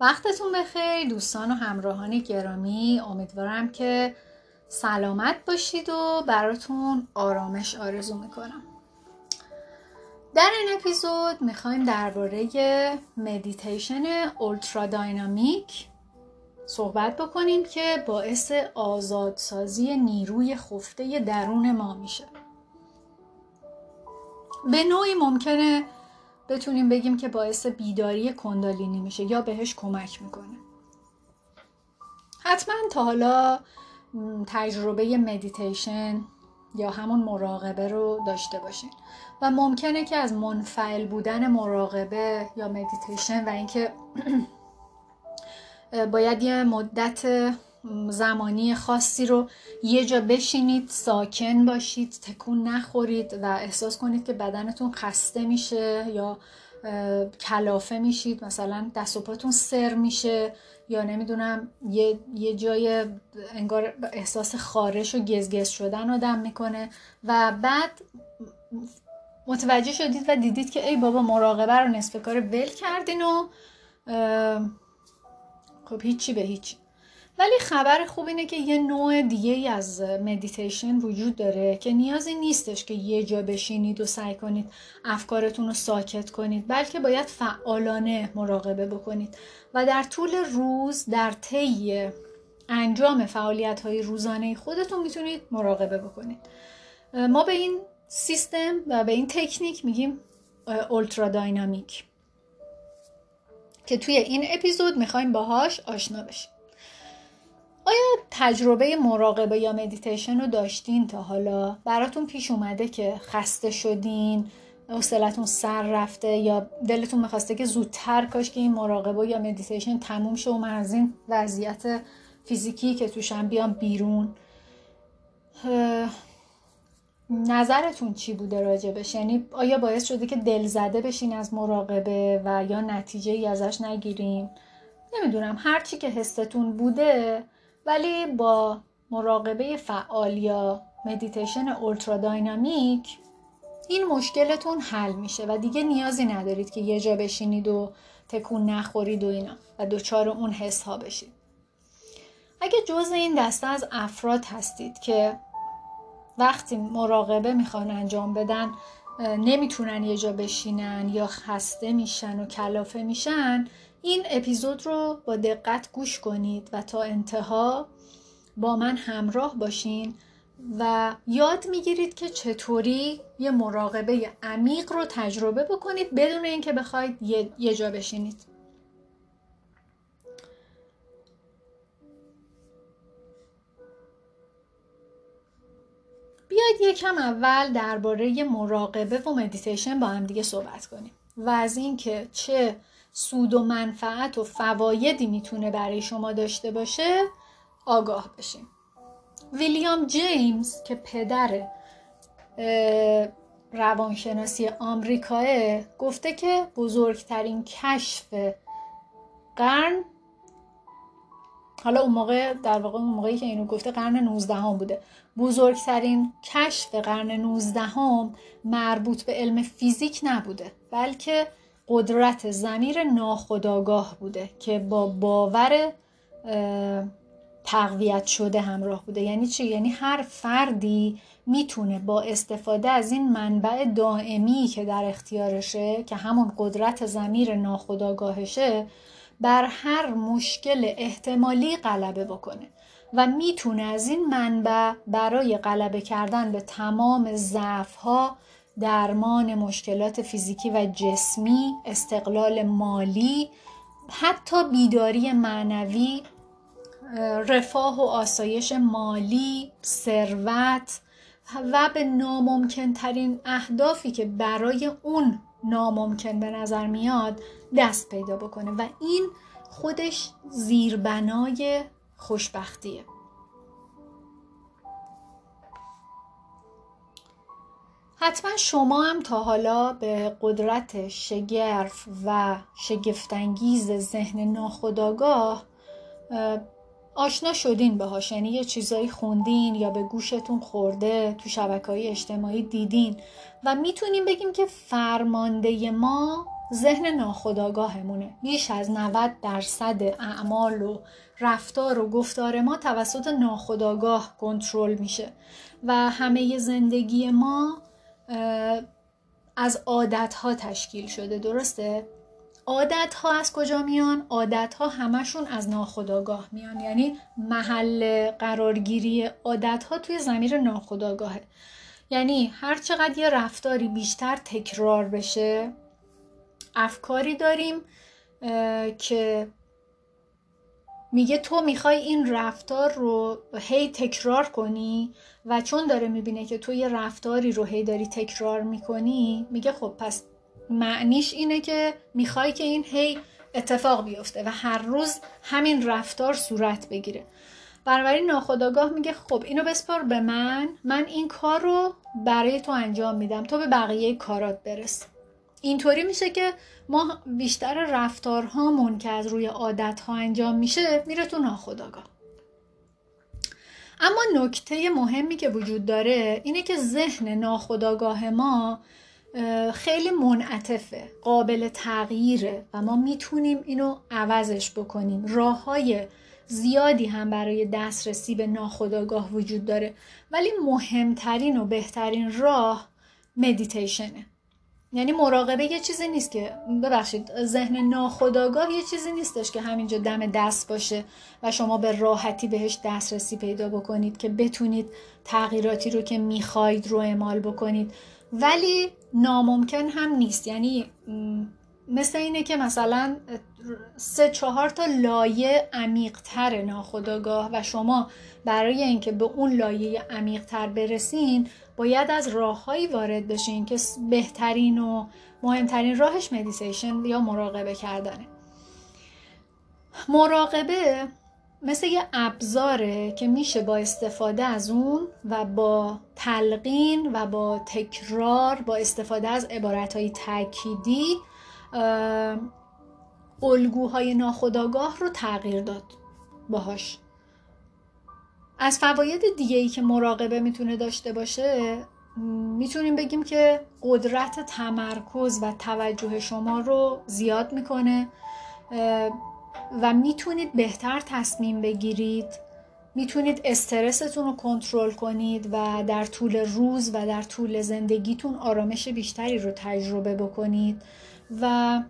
وقتتون بخیر دوستان و همراهان گرامی امیدوارم که سلامت باشید و براتون آرامش آرزو می‌کنم. در این اپیزود می‌خوایم درباره مدیتیشن اولترا داینامیک صحبت بکنیم که باعث آزادسازی نیروی خفته درون ما میشه. به نوعی ممکنه بتونیم بگیم که باعث بیداری کندالینی میشه یا بهش کمک می‌کنه. حتما تا حالا تجربه مدیتیشن یا همون مراقبه رو داشته باشین. و ممکنه که از منفعل بودن مراقبه یا مدیتیشن و اینکه باید یه مدت زمانی خاصی رو یه جا بشینید ساکن باشید تکون نخورید و احساس کنید که بدنتون خسته میشه یا کلافه میشید. مثلا دست و پاتون سر میشه یا نمی‌دونم یه, یه جای انگار احساس خارش و گزگز شدن آدم می‌کنه و بعد متوجه شدید و دیدید که ای بابا مراقبه رو نصف کار ول کردین و خب هیچی به هیچی. ولی خبر خوب اینه که یه نوع دیگه ای از مدیتیشن وجود داره که نیازی نیستش که یه جا بشینید و سعی کنید افکارتون رو ساکت کنید بلکه باید فعالانه مراقبه بکنید. و در طول روز در طی انجام فعالیت های روزانه خودتون می‌تونید مراقبه بکنید. ما به این سیستم و به این تکنیک میگیم ultra dynamic که توی این اپیزود می‌خوایم باهاش آشنا بشیم. آیا تجربه مراقبه یا مدیتیشن رو داشتین تا حالا؟ براتون پیش اومده که خسته شدین حوصلتون سر رفته یا دلتون می‌خواسته که زودتر کاش که این مراقبه یا مدیتیشن تموم شه و من از این وضعیت فیزیکی که توشم بیام بیرون. نظرتون چی بوده راجبش یعنی آیا باعث شده که دل زده بشین از مراقبه و یا نتیجه ای ازش نگیرین نمی‌دونم هرچی که حستون بوده ولی با مراقبه فعال یا مدیتیشن ultra dynamic این مشکلتون حل میشه و دیگه نیازی ندارید که یه جا بشینید و تکون نخورید و اینا و دچار اون حس ها بشید. اگه جز این دسته از افراد هستید که وقتی مراقبه می‌خوان انجام بدن نمی‌تونن یه جا بشینن یا خسته میشن و کلافه میشن این اپیزود رو با دقت گوش کنید و تا انتها با من همراه باشین و یاد می‌گیرید که چطوری یه مراقبه عمیق رو تجربه بکنید بدون اینکه بخواید یه جا بشینید. بیاید یکم اول درباره مراقبه و مدیتیشن با هم دیگه صحبت کنیم و از اینکه چه سود و منفعت و فوایدی می‌تونه برای شما داشته باشه آگاه بشیم ویلیام جیمز که پدر روانشناسی آمریکاه گفته که بزرگترین کشف قرن حالا اون موقع در واقع اون موقعی که اینو گفته قرن 19 هم بوده. بزرگترین کشف قرن 19 هم مربوط به علم فیزیک نبوده بلکه قدرت زمیر ناخداگاه بوده که با باور تقویت شده همراه بوده. یعنی چی؟ یعنی هر فردی می‌تونه با استفاده از این منبع دائمی که در اختیارشه که همون قدرت زمیر ناخداگاهشه بر هر مشکل احتمالی غلبه بکنه و می‌تونه از این منبع برای غلبه کردن به تمام ضعف ها درمان مشکلات فیزیکی و جسمی استقلال مالی حتی بیداری معنوی رفاه و آسایش مالی ثروت و به ناممکن ترین اهدافی که برای اون ناممکن به نظر میاد دست پیدا بکنه. و این خودش زیربنای خوشبختیه. حتما شما هم تا حالا به قدرت شگرف و شگفتانگیز ذهن ناخداگاه آشنا شدین باهاش. یعنی یه چیزایی خوندین یا به گوشتون خورده تو شبکه های اجتماعی دیدین و می‌تونیم بگیم که فرمانده ما ذهن ناخودآگاهمونه. بیش از 90 درصد اعمال و رفتار و گفتار ما توسط ناخودآگاه کنترل میشه و همه زندگی ما از عادت ها تشکیل شده درسته؟ عادت ها از کجا میان؟ عادت ها همشون از ناخودآگاه میان. یعنی محل قرارگیری عادت ها توی زمیر ناخودآگاهه. یعنی هر چقدر یه رفتاری بیشتر تکرار بشه افکاری داریم که میگه تو می‌خوای این رفتار رو هی تکرار کنی و چون داره می‌بینه که تو یه رفتاری رو هی داری تکرار می‌کنی میگه خب پس معنیش اینه که می‌خوای که این هی اتفاق بیفته و هر روز همین رفتار صورت بگیره. بنابراین ناخداگاه میگه خب اینو بسپار به من من این کار رو برای تو انجام میدم تو به بقیه کارات برس. اینطوری میشه که ما بیشتر رفتارهامون که از روی عادتها انجام میشه میره تو ناخداگاه اما نکته مهمی که وجود داره اینه که ذهن ناخداگاه ما خیلی منعطفه قابل تغییره و ما می‌تونیم اینو عوضش بکنیم. راه های زیادی هم برای دسترسی به ناخداگاه وجود داره. ولی مهمترین و بهترین راه مدیتیشنه یعنی مراقبه یه چیزی نیست که ببخشید ذهن ناخداگاه یه چیزی نیستش که همینجا دم دست باشه و شما به راحتی بهش دسترسی پیدا بکنید که بتونید تغییراتی رو که می‌خواید رو اعمال بکنید. ولی ناممکن هم نیست. یعنی مثل اینه که مثلا سه چهار تا لایه عمیقتر ناخداگاه و شما برای اینکه به اون لایه عمیقتر برسین باید از راههایی وارد بشین که بهترین و مهمترین راهش مدیتیشن یا مراقبه کردنه. مراقبه مثل یه ابزاره که میشه با استفاده از اون و با تلقین و با تکرار با استفاده از عبارتهای تأکیدی الگوهای ناخودآگاه رو تغییر داد باهاش. از فواید دیگه ای که مراقبه می‌تونه داشته باشه می‌تونیم بگیم که قدرت تمرکز و توجه شما رو زیاد می‌کنه و می‌تونید بهتر تصمیم بگیرید. می‌تونید استرستون رو کنترل کنید و در طول روز و در طول زندگیتون آرامش بیشتری رو تجربه بکنید و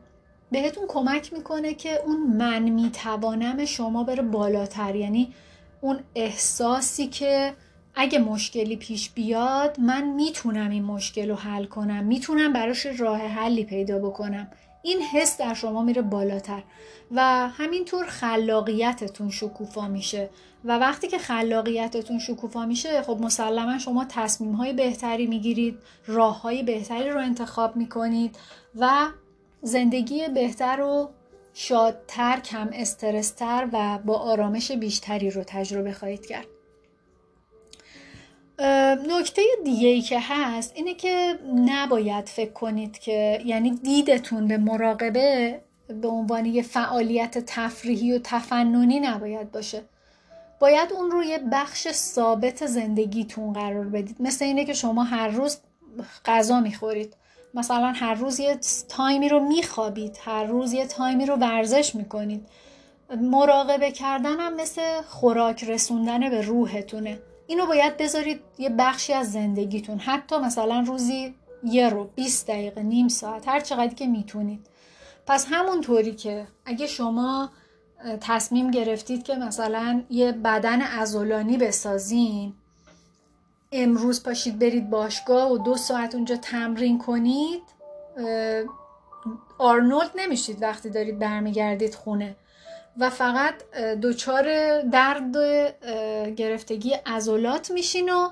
بهتون کمک می‌کنه که اون من می‌توانم شما بره بالاتر. یعنی اون احساسی که اگه مشکلی پیش بیاد من می‌تونم این مشکل رو حل کنم. می‌تونم براش راه حلی پیدا بکنم. این حس در شما میره بالاتر. و همینطور خلاقیتتون شکوفا میشه. و وقتی که خلاقیتتون شکوفا میشه خب مسلما شما تصمیم های بهتری می‌گیرید راه های بهتری رو انتخاب می‌کنید و زندگی بهتر و شادتر کم استرستر و با آرامش بیشتری رو تجربه خواهید کرد. نکته دیگه ای که هست اینه که نباید فکر کنید که یعنی دیدتون به مراقبه به عنوان یه فعالیت تفریحی و تفننی نباید باشه. باید اون رو یه بخش ثابت زندگیتون قرار بدید. مثل اینه که شما هر روز غذا می‌خورید. مثلا هر روز یه تایمی رو میخوابید هر روز یه تایمی رو ورزش می‌کنید. مراقبه کردن هم مثل خوراک رسوندن به روحتونه. اینو باید بذارید یه بخشی از زندگیتون. حتی مثلا روزی یه رو 20 دقیقه نیم ساعت هر چقدر که می‌تونید. پس همونطوری که اگه شما تصمیم گرفتید که مثلا یه بدن ازولانی بسازین امروز پاشید برید باشگاه و دو ساعت اونجا تمرین کنید آرنولد نمیشید وقتی دارید برمیگردید خونه. و فقط دچار درد گرفتگی ازولات میشین و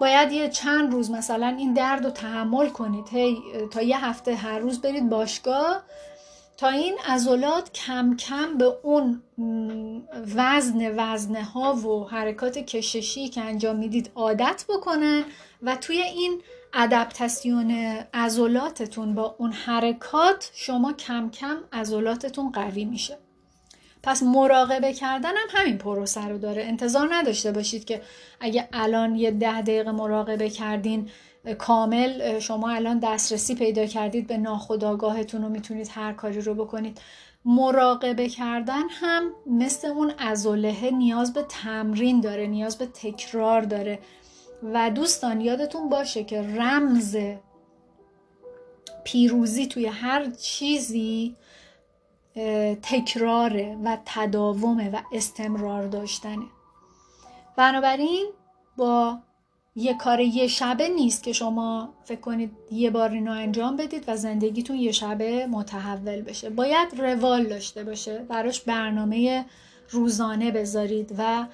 باید یه چند روز مثلا این درد رو تحمل کنید. هی تا یه هفته هر روز برید باشگاه تا این ازولات کم کم به اون وزن وزنه ها و حرکات کششی که انجام می‌دید عادت بکنن و توی این ادپتاسیون ازولاتتون با اون حرکات شما کم کم ازولاتتون قوی میشه. پس مراقبه کردن هم همین پروسه رو داره. انتظار نداشته باشید که اگه الان یه ده دقیقه مراقبه کردین کامل شما الان دسترسی پیدا کردید به ناخودآگاهتون و می‌تونید هر کاری رو بکنید. مراقبه کردن هم مثل اون ازولهه نیاز به تمرین داره نیاز به تکرار داره. و دوستان یادتون باشه که رمز پیروزی توی هر چیزی تکراره و تداومه و استمرار داشتنه. بنابراین با یه کار یه شبه نیست که شما فکر کنید یه بار اینو انجام بدید و زندگیتون یه شبه متحول بشه. باید روال داشته باشه براش برنامه روزانه بذارید و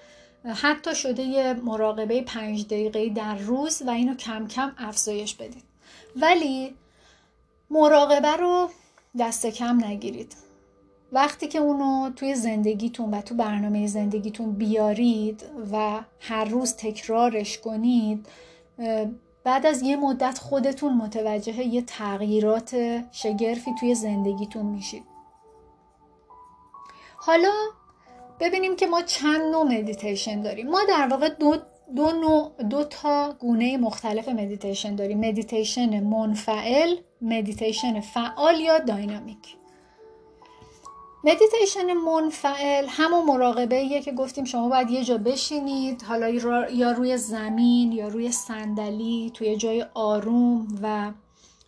حتی شده یه مراقبه پنج دقیقه در روز و اینو کم کم افزایش بدید. ولی مراقبه رو دست کم نگیرید. وقتی که اونو توی زندگیتون و تو برنامه زندگیتون بیارید و هر روز تکرارش کنید بعد از یه مدت خودتون متوجه یه تغییرات شگرفی توی زندگیتون میشید. حالا ببینیم که ما چند نوع مدیتیشن داریم. ما در واقع دو, دو, نوع، دو تا گونه مختلف مدیتیشن داریم. مدیتیشن منفعل مدیتیشن فعال یا dynamic مدیتیشن منفعل همون مراقبه ایه که گفتیم شما باید یه جا بشینید. حالا یا روی زمین یا روی صندلی توی جای آروم و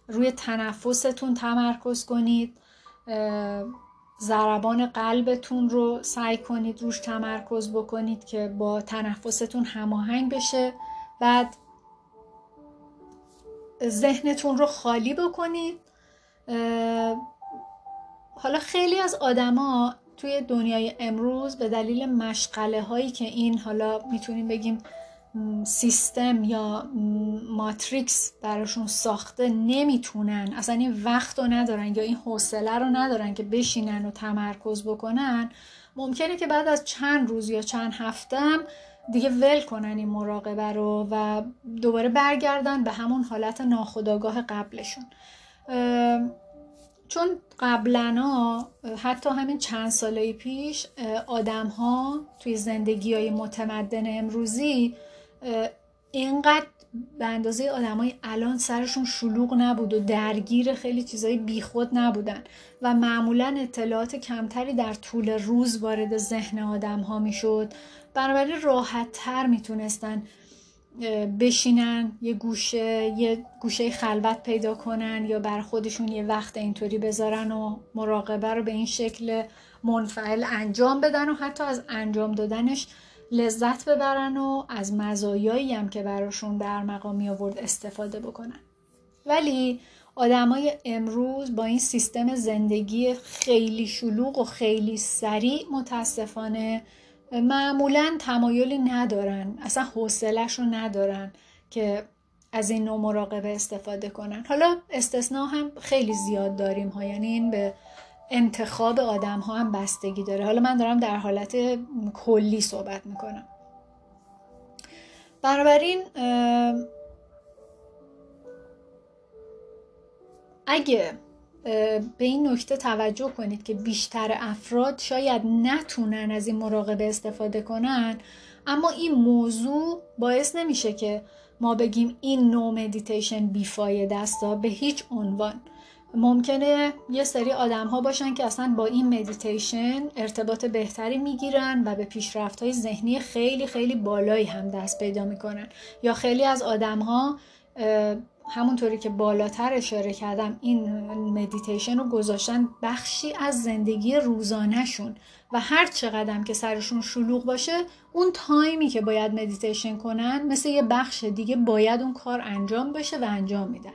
روی تنفستون تمرکز کنید. ضربان قلبتون رو سعی کنید روش تمرکز بکنید که با تنفستون هماهنگ بشه. بعد ذهنتون رو خالی بکنید. حالا خیلی از آدما توی دنیای امروز به دلیل مشغله هایی که این حالا می‌تونیم بگیم سیستم یا ماتریکس براشون ساخته نمی‌تونن. اصلا این وقت رو ندارن یا این حوصله رو ندارن که بشینن و تمرکز بکنن. ممکنه که بعد از چند روز یا چند هفتم دیگه ول کنن این مراقبه رو و دوباره برگردن به همون حالت ناخودآگاه قبلشون. چون قبلا حتی همین چند ساله پیش آدم ها توی زندگی های متمدن امروزی اینقدر به اندازه های الان سرشون شلوغ نبود و درگیر خیلی چیزای بیخود نبودن و معمولا اطلاعات کمتری در طول روز وارد ذهن آدم ها می‌شد. بنابراین راحت تر می‌تونستن بشینن یه گوشه یه گوشه خلوت پیدا کنن یا بر خودشون یه وقت اینطوری بذارن و مراقبه رو به این شکل منفعل انجام بدن و حتی از انجام دادنش لذت ببرن و از مزایایی هم که براشون در مقامی آورد استفاده بکنن. ولی آدمای امروز با این سیستم زندگی خیلی شلوغ و خیلی سریع متاسفانه معمولا تمایلی ندارن اصلا حوصلهش رو ندارن که از این نوع مراقبه استفاده کنن. حالا استثنا هم خیلی زیاد داریم ها یعنی این به انتخاب آدم ها هم بستگی داره. حالا من دارم در حالت کلی صحبت می‌کنم. بنابراین اگه به این نکته توجه کنید که بیشتر افراد شاید نتونن از این مراقبه استفاده کنن اما این موضوع باعث نمیشه که ما بگیم این نوع مدیتیشن بیفایده است به هیچ عنوان. ممکنه یه سری آدم ها باشن که اصلا با این مدیتیشن ارتباط بهتری می‌گیرن و به پیشرفت های ذهنی خیلی خیلی بالایی هم دست پیدا می‌کنن. یا خیلی از آدم ها همونطوری که بالاتر اشاره کردم این مدیتیشن رو گذاشتن بخشی از زندگی روزانهشون. و هر چقدر که سرشون شلوغ باشه اون time ی که باید مدیتیشن کنن مثل یه بخش دیگه باید اون کار انجام بشه و انجام میدن.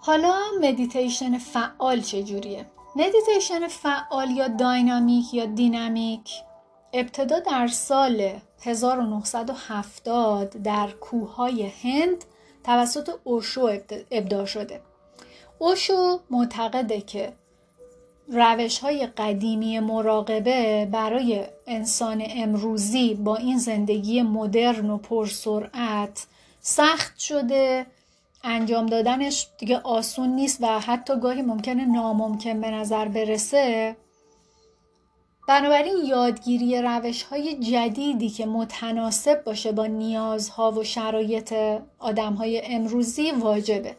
حالا مدیتیشن فعال چجوریه؟ مدیتیشن فعال یا dynamic یا دینامیک ابتدا در سال 1970 در کوههای هند توسط اوشو ابداع شده. اوشو معتقده که روش های قدیمی مراقبه برای انسان امروزی با این زندگی مدرن و پرسرعت سخت شده. انجام دادنش دیگه آسون نیست و حتی گاهی ممکنه ناممکن به نظر برسه. بنابراین یادگیری روش های جدیدی که متناسب باشه با نیازها و شرایط آدم های امروزی واجبه.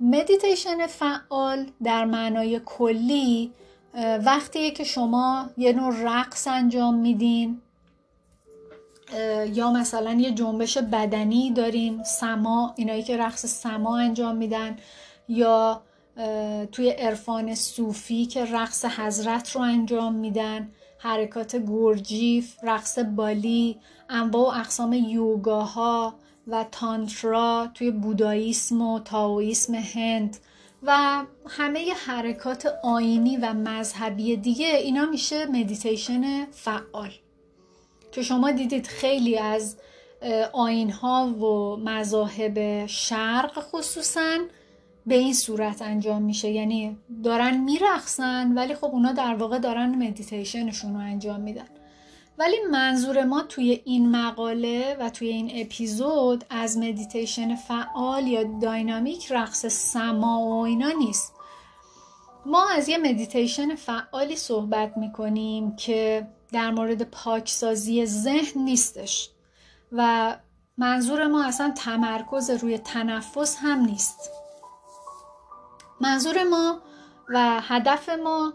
مدیتیشن فعال در معنای کلی وقتیه که شما یه نوع رقص انجام میدین یا مثلا یه جنبش بدنی دارین سما اینایی که رقص سما انجام میدن یا توی عرفان صوفی که رقص حضرت رو انجام میدن حرکات گرجیف، رقص بالی، انواع و اقسام یوگاها و تانترا توی بوداییسم و تاویسم هند و همه حرکات آینی و مذهبی دیگه. اینا میشه مدیتیشن فعال. که شما دیدید خیلی از آیین ها و مذاهب شرق خصوصا به این صورت انجام میشه. یعنی دارن میرقصن ولی خب اونا در واقع دارن مدیتیشنشون رو انجام میدن. ولی منظور ما توی این مقاله و توی این اپیزود از مدیتیشن فعال یا dynamic رقص سماع و اینا نیست. ما از یه مدیتیشن فعالی صحبت می‌کنیم که در مورد پاکسازی ذهن نیستش. و منظور ما اصلا تمرکز روی تنفس هم نیست. منظور ما و هدف ما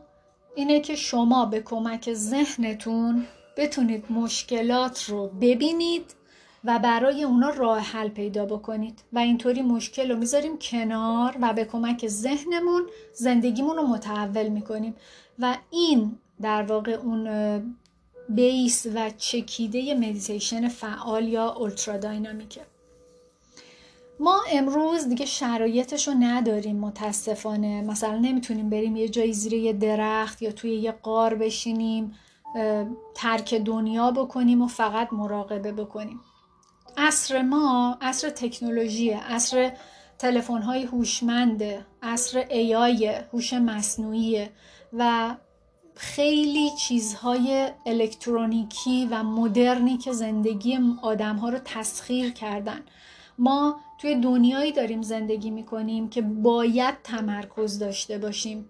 اینه که شما به کمک ذهنتون بتونید مشکلات رو ببینید و برای اونا راه حل پیدا بکنید. و اینطوری مشکل رو می‌ذاریم کنار و به کمک ذهنمون زندگیمون رو متحول می‌کنیم. و این در واقع اون base و چکیده مدیتیشن فعال یا ultra dynamic ه ما امروز دیگه شرایطش رو نداریم متاسفانه. مثلا نمی‌تونیم بریم یه جایی زیر یه درخت یا توی یه غار بشینیم ترک دنیا بکنیم و فقط مراقبه بکنیم. عصر ما عصر تکنولوژیه عصر تلفن های هوشمنده عصر ای هوش مصنوعیه و خیلی چیزهای الکترونیکی و مدرنی که زندگی آدم ها رو تسخیر کردن. ما توی دنیایی داریم زندگی می‌کنیم که باید تمرکز داشته باشیم.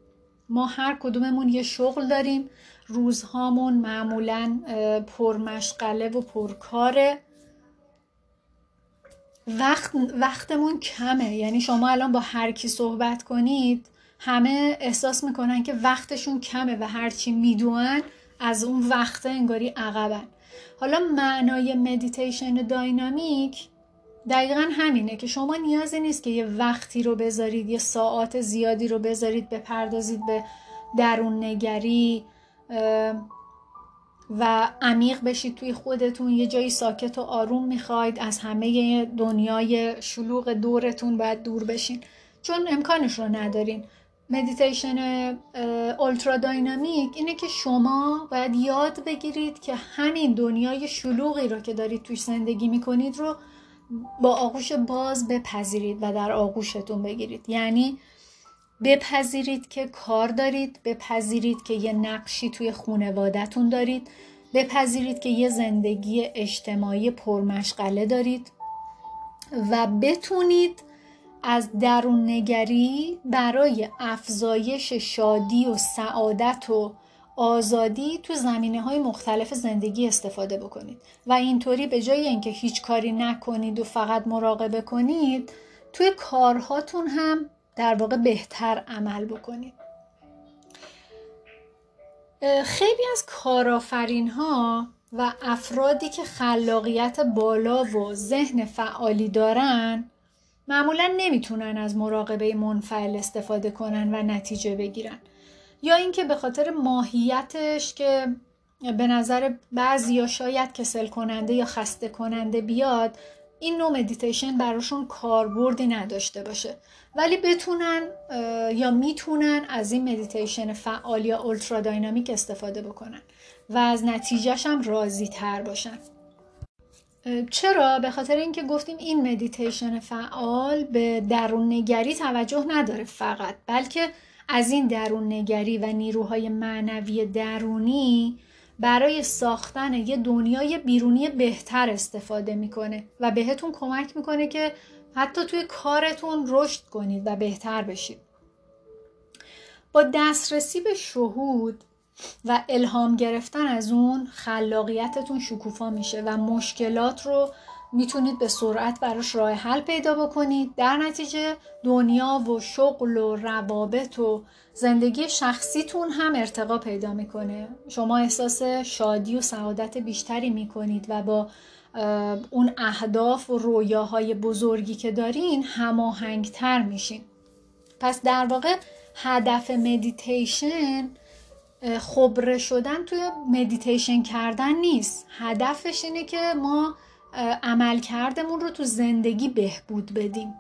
ما هر کدوممون یه شغل داریم. روزهامون معمولا پرمشغله و پرکاره. وقت وقتمون کمه. یعنی شما الان با هر کی صحبت کنید همه احساس می‌کنن که وقتشون کمه و هرچی می‌دونن از اون وقت انگاری عقبن. حالا معنای مدیتیشن داینامیک دقیقا همینه که شما نیازی نیست که یه وقتی رو بذارید یه ساعت زیادی رو بذارید بپردازید به درون نگری و عمیق بشید توی خودتون. یه جایی ساکت و آروم می‌خواید. از همه دنیای شلوغ دورتون باید دور بشین. چون امکانش رو ندارین. مدیتیشن اولترا داینامیک اینه که شما باید یاد بگیرید که همین دنیای شلوغی رو که دارید توش زندگی می‌کنید رو با آغوش باز بپذیرید و در آغوشتون بگیرید. یعنی بپذیرید که کار دارید بپذیرید که یه نقشی توی خونوادتون دارید بپذیرید که یه زندگی اجتماعی پرمشغله دارید و بتونید از درون نگری برای افزایش شادی و سعادت و آزادی تو زمینه های مختلف زندگی استفاده بکنید. و اینطوری به جای اینکه هیچ کاری نکنید و فقط مراقبه کنید توی کارهاتون هم در واقع بهتر عمل بکنید. خیلی از کارآفرین ها و افرادی که خلاقیت بالا و ذهن فعالی دارن معمولا نمی‌تونن از مراقبه منفعل استفاده کنن و نتیجه بگیرن. یا اینکه به خاطر ماهیتش که به نظر بعضی یا شاید کسل کننده یا خسته کننده بیاد این نوع مدیتیشن براشون کاربردی نداشته باشه ولی بتونن یا می‌تونن از این مدیتیشن فعال یا ultra dynamic استفاده بکنن و از نتیجهش هم راضی تر باشن چرا؟ به خاطر اینکه گفتیم این مدیتیشن فعال به درون نگری توجه نداره فقط بلکه از این درون نگری و نیروهای معنوی درونی برای ساختن یه دنیای بیرونی بهتر استفاده می‌کنه و بهتون کمک می‌کنه که حتی توی کارتون رشد کنید و بهتر بشید. با دسترسی به شهود و الهام گرفتن از اون خلاقیتتون شکوفا میشه و مشکلات رو می‌تونید به سرعت براش راه حل پیدا بکنید. در نتیجه دنیا و شغل و روابط و زندگی شخصیتون هم ارتقا پیدا می‌کنه. شما احساس شادی و سعادت بیشتری می‌کنید و با اون اهداف و رویاهای بزرگی که دارین هماهنگتر میشین. پس در واقع هدف مدیتیشن خبره شدن توی مدیتیشن کردن نیست. هدفش اینه که ما عملکردمون رو تو زندگی بهبود بدیم.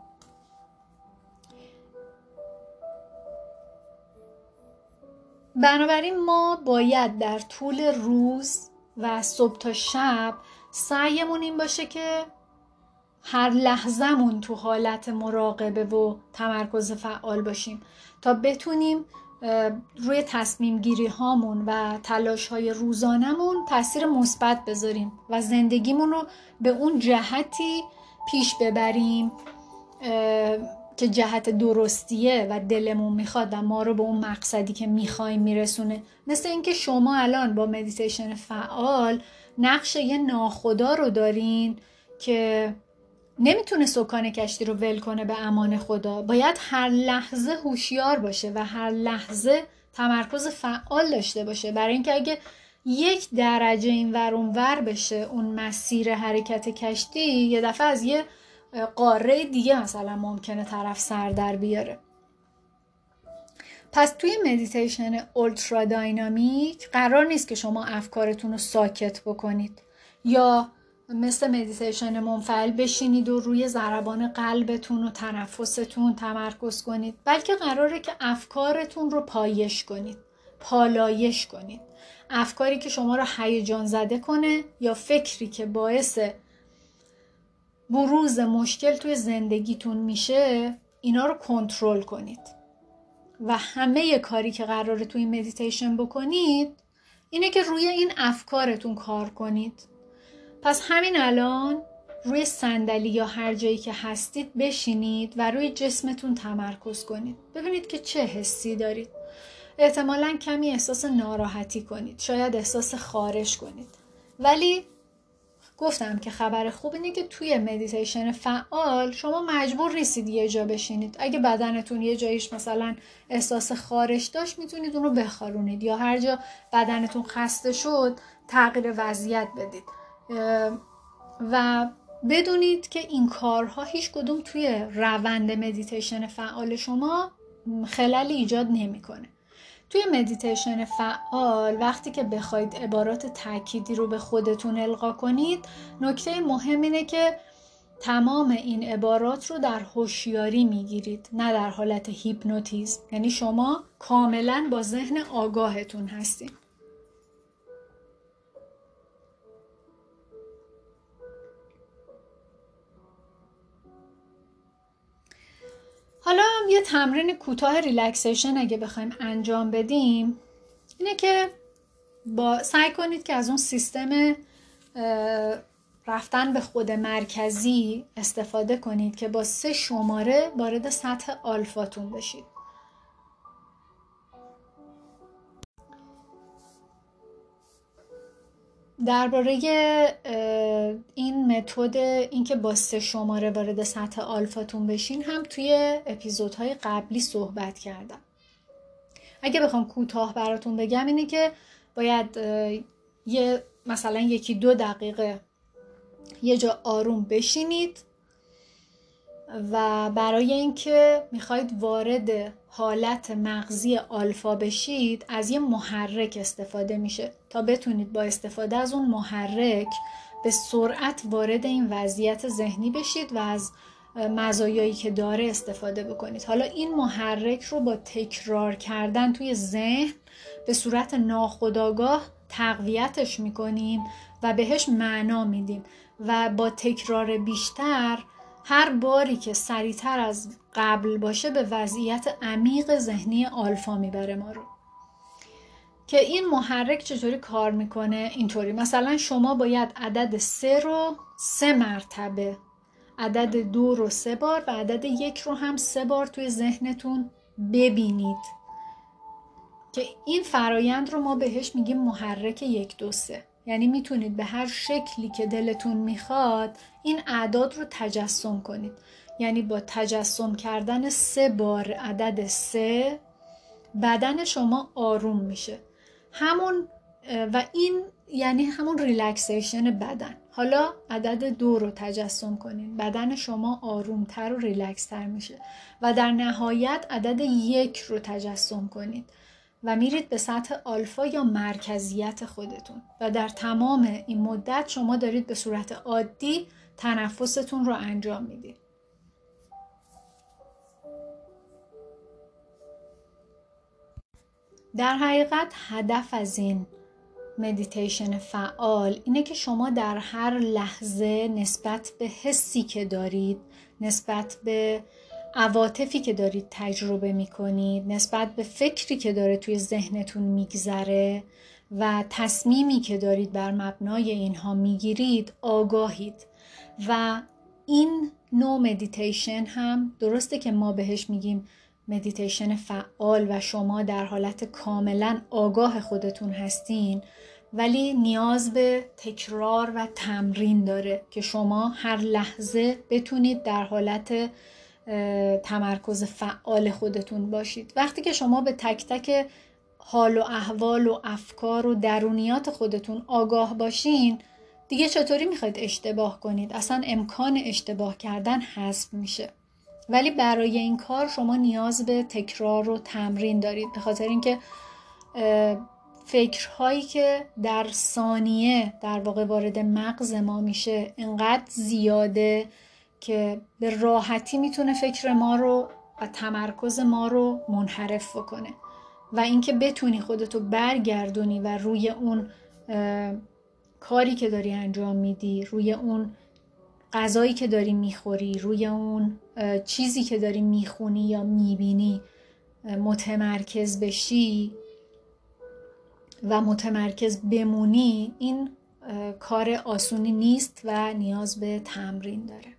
بنابراین ما باید در طول روز و صبح تا شب سعیمون این باشه که هر لحظهمون تو حالت مراقبه و تمرکز فعال باشیم تا بتونیم روی تصمیم گیری هامون و تلاش های روزانمون تاثیر مثبت بذاریم و زندگیمون رو به اون جهتی پیش ببریم که جهت درستیه و دلمون می‌خواد و ما رو به اون مقصدی که می‌خوایم میرسونه. مثل اینکه شما الان با مدیتیشن فعال نقش یه ناخدا رو دارین که نمی‌تونه سکان کشتی رو ول کنه به امان خدا. باید هر لحظه هوشیار باشه و هر لحظه تمرکز فعال داشته باشه. برای اینکه اگه یک درجه این ور اون ور بشه اون مسیر حرکت کشتی یه دفعه از یه قاره دیگه مثلا ممکنه طرف سر در بیاره. پس توی مدیتیشن ultra dynamic قرار نیست که شما افکارتون رو ساکت بکنید. یا مثل مدیتیشن منفعل بشینید و روی ضربان قلبتون و تنفستون تمرکز کنید. بلکه قراره که افکارتون رو پایش کنید. پالایش کنید. افکاری که شما رو هیجان زده کنه یا فکری که باعث بروز مشکل توی زندگیتون میشه اینا رو کنترل کنید. و همه کاری که قراره توی مدیتیشن بکنید اینه که روی این افکارتون کار کنید. پس همین الان روی صندلی یا هر جایی که هستید بشینید و روی جسمتون تمرکز کنید. ببینید که چه حسی دارید. احتمالا کمی احساس ناراحتی کنید. شاید احساس خارش کنید. ولی گفتم که خبر خوب اینه که توی مدیتیشن فعال شما مجبور نیستید یه جا بشینید. اگه بدنتون یه جاییش مثلا احساس خارش داشت می‌تونید اون رو بخارونید. یا هر جا بدنتون خسته شد تغییر وضعیت بدید. و بدونید که این کارها هیچ کدوم توی روند مدیتیشن فعال شما خللی ایجاد نمی‌کنه. توی مدیتیشن فعال وقتی که بخواید عبارات تأکیدی رو به خودتون القا کنید نکته مهم اینه که تمام این عبارات رو در هوشیاری می‌گیرید نه در حالت هیپنوتیزم یعنی شما کاملا با ذهن آگاهتون هستید حالا یه تمرین کوتاه relaxation اگه بخوایم انجام بدیم اینه که با سعی کنید که از اون سیستم رفتن به خود مرکزی استفاده کنید که با سه شماره وارد سطح آلفاتون بشید. درباره این متد اینکه با سه شماره وارد سطح آلفاتون بشین هم توی اپیزودهای قبلی صحبت کردم. اگه بخوام کوتاه براتون بگم اینه که باید یه مثلا یکی دو دقیقه یه جا آروم بشینید. و برای اینکه می‌خواید وارد حالت مغزی آلفا بشید از یه محرک استفاده میشه. تا بتونید با استفاده از اون محرک به سرعت وارد این وضعیت ذهنی بشید و از مزایایی که داره استفاده بکنید. حالا این محرک رو با تکرار کردن توی ذهن به صورت ناخودآگاه تقویتش می‌کنیم و بهش معنا میدیم و با تکرار بیشتر هر باری که سریعتر از قبل باشه به وضعیت عمیق ذهنی آلفا می‌بره ما رو. که این محرک چطوری کار می‌کنه؟ اینطوری. مثلا شما باید عدد سه رو سه مرتبه عدد دو رو سه بار و عدد یک رو هم سه بار توی ذهنتون ببینید. که این فرایند رو ما بهش میگیم محرک یک دو سه. یعنی می‌تونید به هر شکلی که دلتون می‌خواد این اعداد رو تجسم کنید. یعنی با تجسم کردن سه بار عدد سه بدن شما آروم میشه. همون و این یعنی همون relaxation بدن. حالا عدد دو رو تجسم کنید. بدن شما آرومتر و ریلکستر میشه. و در نهایت عدد یک رو تجسم کنید. و میرید به سطح آلفا یا مرکزیت خودتون. و در تمام این مدت شما دارید به صورت عادی تنفستون رو انجام می‌دید در حقیقت هدف از این مدیتیشن فعال اینه که شما در هر لحظه نسبت به حسی که دارید نسبت به عواطفی که دارید تجربه می‌کنید نسبت به فکری که داره توی ذهنتون میگذره و تصمیمی که دارید بر مبنای اینها می‌گیرید آگاهید. و این نوع مدیتیشن هم درسته که ما بهش میگیم مدیتیشن فعال و شما در حالت کاملا آگاه خودتون هستین ولی نیاز به تکرار و تمرین داره که شما هر لحظه بتونید در حالت تمرکز فعال خودتون باشید. وقتی که شما به تک تک حال و احوال و افکار و درونیات خودتون آگاه باشین دیگه چطوری می‌خواید اشتباه کنید؟ اصلا امکان اشتباه کردن حذف میشه. ولی برای این کار شما نیاز به تکرار و تمرین دارید. به خاطر اینکه فکرهایی که در ثانیه در واقع وارد مغز ما میشه انقدر زیاده که به راحتی می‌تونه فکر ما رو و تمرکز ما رو منحرف بکنه. و اینکه بتونی خودتو برگردونی و روی اون کاری که داری انجام میدی روی اون غذایی که داری می‌خوری روی اون چیزی که داری می‌خونی یا می‌بینی متمرکز بشی و متمرکز بمونی این کار آسونی نیست و نیاز به تمرین داره.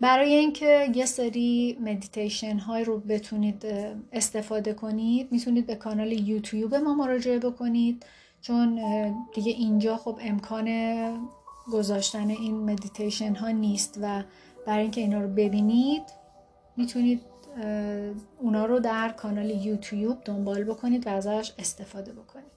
برای اینکه یه سری مدیتیشن های رو بتونید استفاده کنید می‌تونید به کانال یوتیوب ما مراجعه بکنید. چون دیگه اینجا خب امکان گذاشتن این مدیتیشن ها نیست و برای اینکه اینا رو ببینید می‌تونید اونا رو در کانال یوتیوب دنبال بکنید و ازش استفاده بکنید.